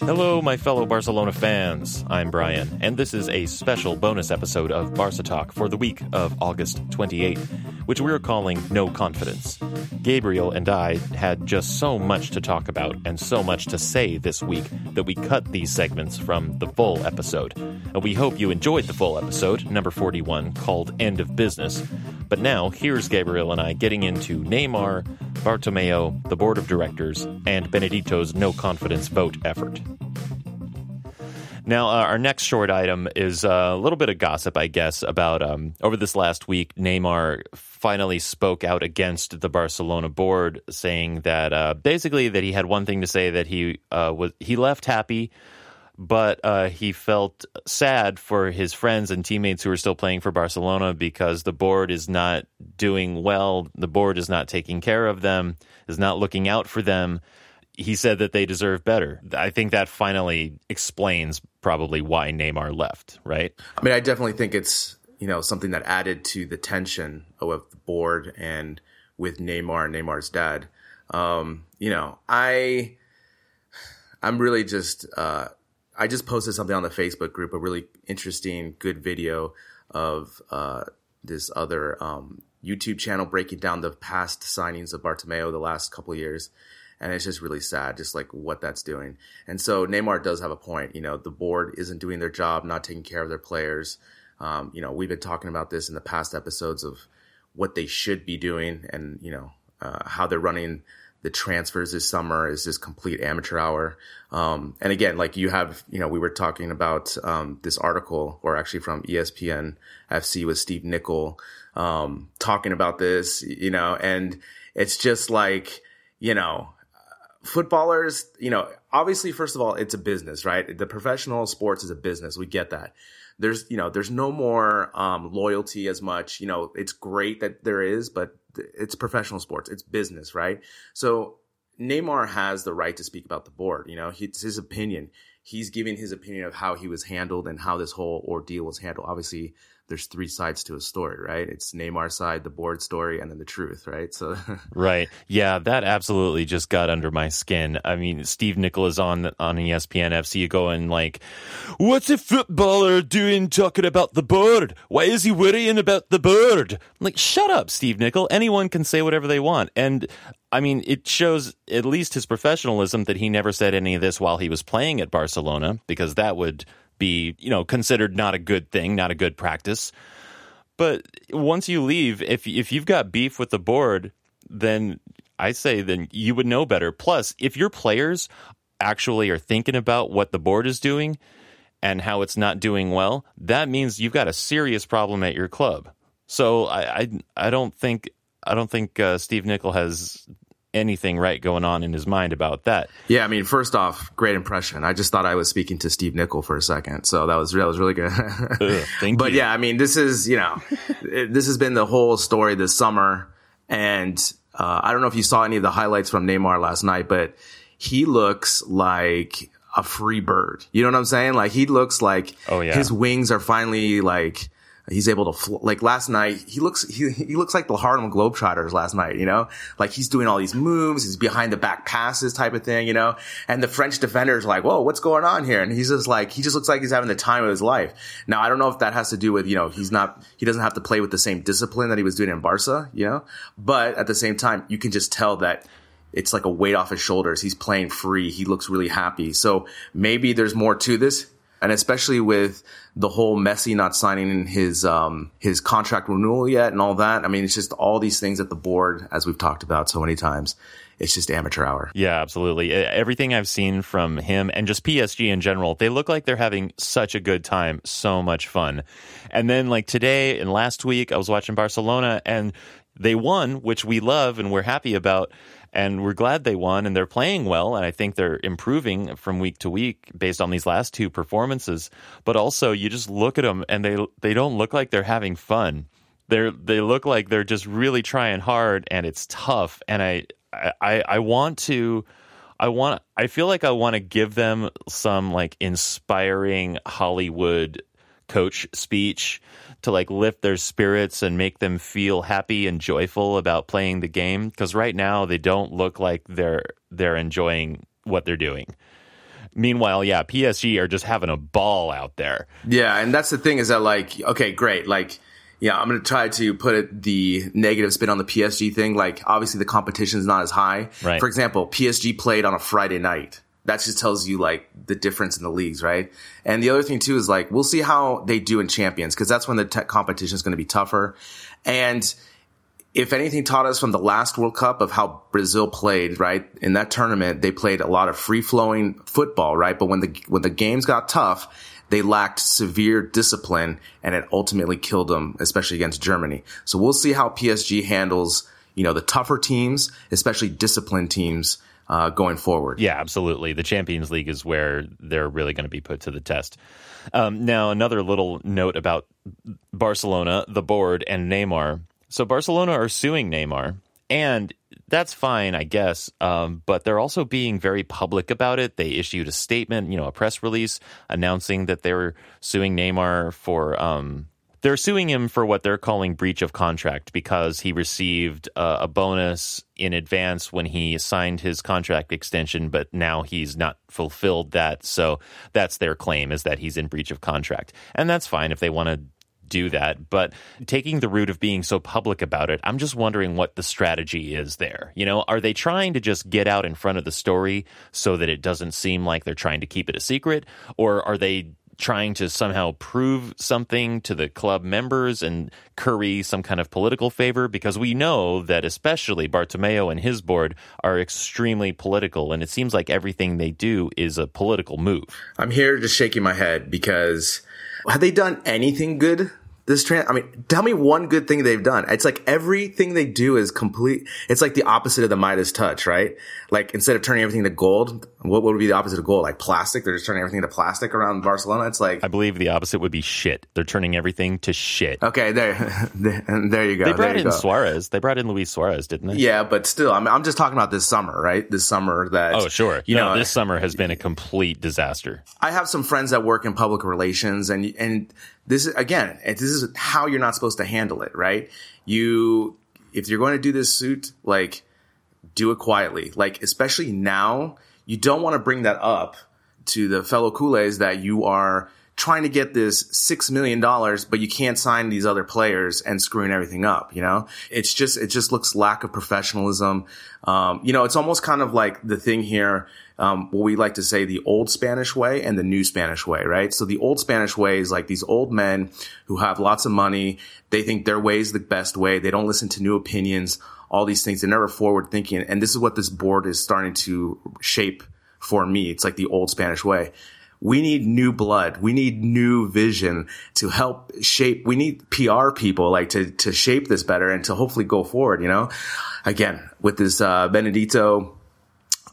Hello, my fellow Barcelona fans. I'm Brien, and this is a special bonus episode of Barca Talk for the week of August 28, which we're calling No Confidence. Gabriel and I had just so much to talk about and so much to say this week that we cut these segments from the full episode. And we hope you enjoyed the full episode, number 41, called End of Business. But now, here's Gabriel and I getting into Neymar, Bartomeu, the board of directors, and Benedito's no confidence vote effort. Now, uh, our next short item is a little bit of gossip, I guess, about um, over this last week, Neymar finally spoke out against the Barcelona board, saying that uh, basically that he had one thing to say that he uh, was he left happy, but uh, he felt sad for his friends and teammates who are still playing for Barcelona because the board is not doing well. The board is not taking care of them, is not looking out for them he said that they deserve better. I think that finally explains probably why Neymar left, right? I mean, I definitely think it's, you know, something that added to the tension of the board and with Neymar and Neymar's dad. Um, you know, I, I'm really just, uh, I just posted something on the Facebook group, a really interesting, good video of, uh, this other, um, YouTube channel breaking down the past signings of Bartomeu the last couple years and it's just really sad, just like what that's doing. And so Neymar does have a point. You know, the board isn't doing their job, not taking care of their players. Um, you know, we've been talking about this in the past episodes of what they should be doing, and you know uh, how they're running the transfers this summer is just complete amateur hour. Um, and again, like you have, you know, we were talking about um, this article, or actually from ESPN FC with Steve Nicol, um, talking about this, you know, and it's just like, you know, footballers, you know, obviously, first of all, it's a business, right? The professional sports is a business. We get that. There's, you know, there's no more um, loyalty as much. You know, it's great that there is, but it's professional sports. It's business, right? So Neymar has the right to speak about the board. You know, it's his opinion. He's giving his opinion of how he was handled and how this whole ordeal was handled. Obviously, there's three sides to a story, right? It's Neymar's side, the board story, and then the truth, right? So, right, yeah, that absolutely just got under my skin. I mean, Steve Nicholas on on ESPN FC going like, "What's a footballer doing talking about the board? Why is he worrying about the board?" I'm like, shut up, Steve Nicol. Anyone can say whatever they want, and I mean, it shows at least his professionalism that he never said any of this while he was playing at Barcelona, because that would be, you know, considered not a good thing, not a good practice. But once you leave, if if you've got beef with the board, then I say then you would know better. Plus, if your players actually are thinking about what the board is doing and how it's not doing well, that means you've got a serious problem at your club. So I I, I don't think I don't think uh, Steve Nicol has anything right going on in his mind about that. Yeah, I mean, first off, great impression. I just thought I was speaking to Steve Nicol for a second, so that was that was really good. Ugh, thank but you. yeah, I mean, this is you know, it, this has been the whole story this summer, and uh, I don't know if you saw any of the highlights from Neymar last night, but he looks like a free bird. You know what I'm saying? Like he looks like Oh, yeah. his wings are finally like He's able to fl- like last night. He looks he he looks like the Harlem Globetrotters last night. You know, like he's doing all these moves. He's behind the back passes type of thing. You know, and the French defenders like, whoa, what's going on here? And he's just like he just looks like he's having the time of his life. Now I don't know if that has to do with you know he's not he doesn't have to play with the same discipline that he was doing in Barca. You know, but at the same time you can just tell that it's like a weight off his shoulders. He's playing free. He looks really happy. So maybe there's more to this. And especially with the whole Messi not signing his um, his contract renewal yet and all that. I mean, it's just all these things at the board, as we've talked about so many times. It's just amateur hour. Yeah, absolutely. Everything I've seen from him and just PSG in general, they look like they're having such a good time, so much fun. And then like today and last week, I was watching Barcelona and they won, which we love and we're happy about and we're glad they won and they're playing well and I think they're improving from week to week based on these last two performances. But also you just look at them and they they don't look like they're having fun. They're they look like they're just really trying hard and it's tough. And I I I want to I want I feel like I want to give them some like inspiring Hollywood coach speech to like lift their spirits and make them feel happy and joyful about playing the game because right now they don't look like they're they're enjoying what they're doing. Meanwhile, yeah, PSG are just having a ball out there. Yeah, and that's the thing is that like okay, great. Like yeah, I'm going to try to put it the negative spin on the PSG thing. Like obviously the competition is not as high. Right. For example, PSG played on a Friday night that just tells you like the difference in the leagues, right? And the other thing too is like we'll see how they do in champions because that's when the competition is going to be tougher. And if anything taught us from the last World Cup of how Brazil played, right? In that tournament, they played a lot of free flowing football, right? But when the when the games got tough, they lacked severe discipline and it ultimately killed them, especially against Germany. So we'll see how PSG handles, you know, the tougher teams, especially disciplined teams uh, going forward. Yeah, absolutely. The Champions League is where they're really going to be put to the test. Um, now, another little note about Barcelona, the board, and Neymar. So, Barcelona are suing Neymar, and that's fine, I guess. Um, but they're also being very public about it. They issued a statement, you know, a press release announcing that they were suing Neymar for um, they're suing him for what they're calling breach of contract because he received uh, a bonus in advance when he signed his contract extension, but now he's not fulfilled that. So that's their claim is that he's in breach of contract. And that's fine if they want to do that. But taking the route of being so public about it, I'm just wondering what the strategy is there. You know, are they trying to just get out in front of the story so that it doesn't seem like they're trying to keep it a secret? Or are they trying to somehow prove something to the club members and curry some kind of political favor because we know that especially Bartomeu and his board are extremely political and it seems like everything they do is a political move. I'm here just shaking my head because have they done anything good this trans, I mean, tell me one good thing they've done. It's like everything they do is complete. It's like the opposite of the Midas touch, right? Like instead of turning everything to gold, what would be the opposite of gold? Like plastic. They're just turning everything to plastic around Barcelona. It's like I believe the opposite would be shit. They're turning everything to shit. Okay, there, there you go. They brought in go. Suarez. They brought in Luis Suarez, didn't they? Yeah, but still, I'm, I'm just talking about this summer, right? This summer that. Oh, sure. You no, know, this summer has been a complete disaster. I have some friends that work in public relations, and and this is again, this is how you're not supposed to handle it, right? You, if you're going to do this suit, like, do it quietly. Like, especially now, you don't want to bring that up to the fellow Culés that you are trying to get this six million dollars, but you can't sign these other players and screwing everything up. You know, it's just it just looks lack of professionalism. Um, you know, it's almost kind of like the thing here um, what we like to say the old Spanish way and the new Spanish way, right? So the old Spanish way is like these old men who have lots of money. They think their way is the best way. They don't listen to new opinions, all these things. They're never forward thinking. And this is what this board is starting to shape for me. It's like the old Spanish way. We need new blood. We need new vision to help shape. We need PR people like to, to shape this better and to hopefully go forward, you know? Again, with this, uh, Benedito,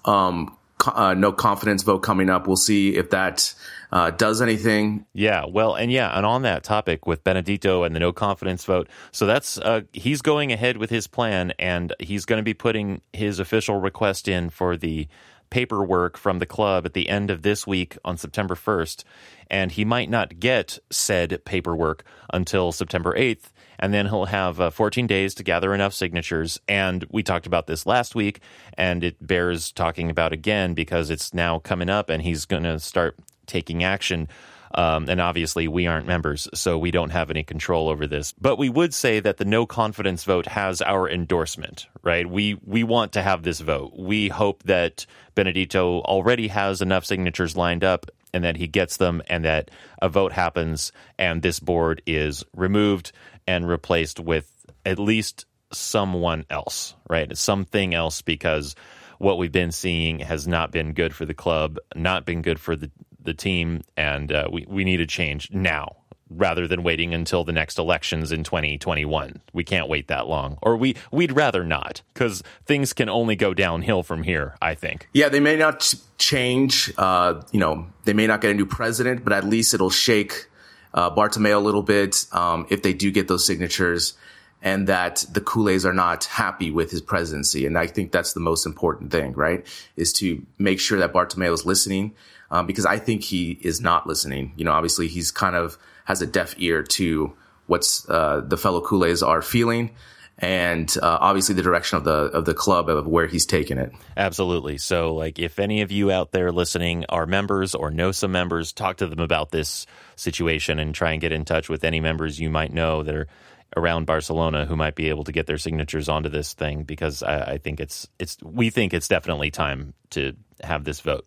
um, uh, no confidence vote coming up. We'll see if that uh, does anything. Yeah, well, and yeah, and on that topic with Benedito and the no confidence vote, so that's uh, he's going ahead with his plan, and he's going to be putting his official request in for the paperwork from the club at the end of this week on September 1st, and he might not get said paperwork until September 8th. And then he'll have uh, 14 days to gather enough signatures. And we talked about this last week, and it bears talking about again because it's now coming up, and he's going to start taking action. Um, and obviously, we aren't members, so we don't have any control over this. But we would say that the no confidence vote has our endorsement, right? We we want to have this vote. We hope that Benedito already has enough signatures lined up and that he gets them and that a vote happens and this board is removed and replaced with at least someone else, right? Something else because what we've been seeing has not been good for the club, not been good for the the team, and uh, we we need a change now rather than waiting until the next elections in 2021. We can't wait that long, or we we'd rather not because things can only go downhill from here. I think. Yeah, they may not change. Uh, you know, they may not get a new president, but at least it'll shake uh, Bartomeu a little bit um, if they do get those signatures. And that the Culés are not happy with his presidency. And I think that's the most important thing, right? Is to make sure that Bartomeu is listening um, because I think he is not listening. You know, obviously he's kind of has a deaf ear to what's uh, the fellow Culés are feeling. And uh, obviously, the direction of the of the club of where he's taken it. Absolutely. So, like, if any of you out there listening are members or know some members, talk to them about this situation and try and get in touch with any members you might know that are around Barcelona who might be able to get their signatures onto this thing because I, I think it's it's we think it's definitely time to have this vote.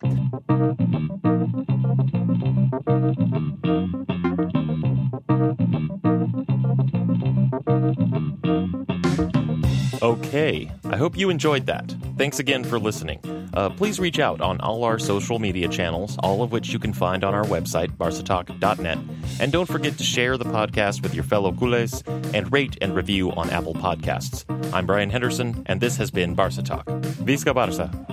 Okay, I hope you enjoyed that. Thanks again for listening. Uh, please reach out on all our social media channels, all of which you can find on our website, barcatalk.net. And don't forget to share the podcast with your fellow culés and rate and review on Apple Podcasts. I'm Brien Henderson, and this has been Barca Talk. Visca Barca!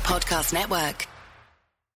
Podcast Network.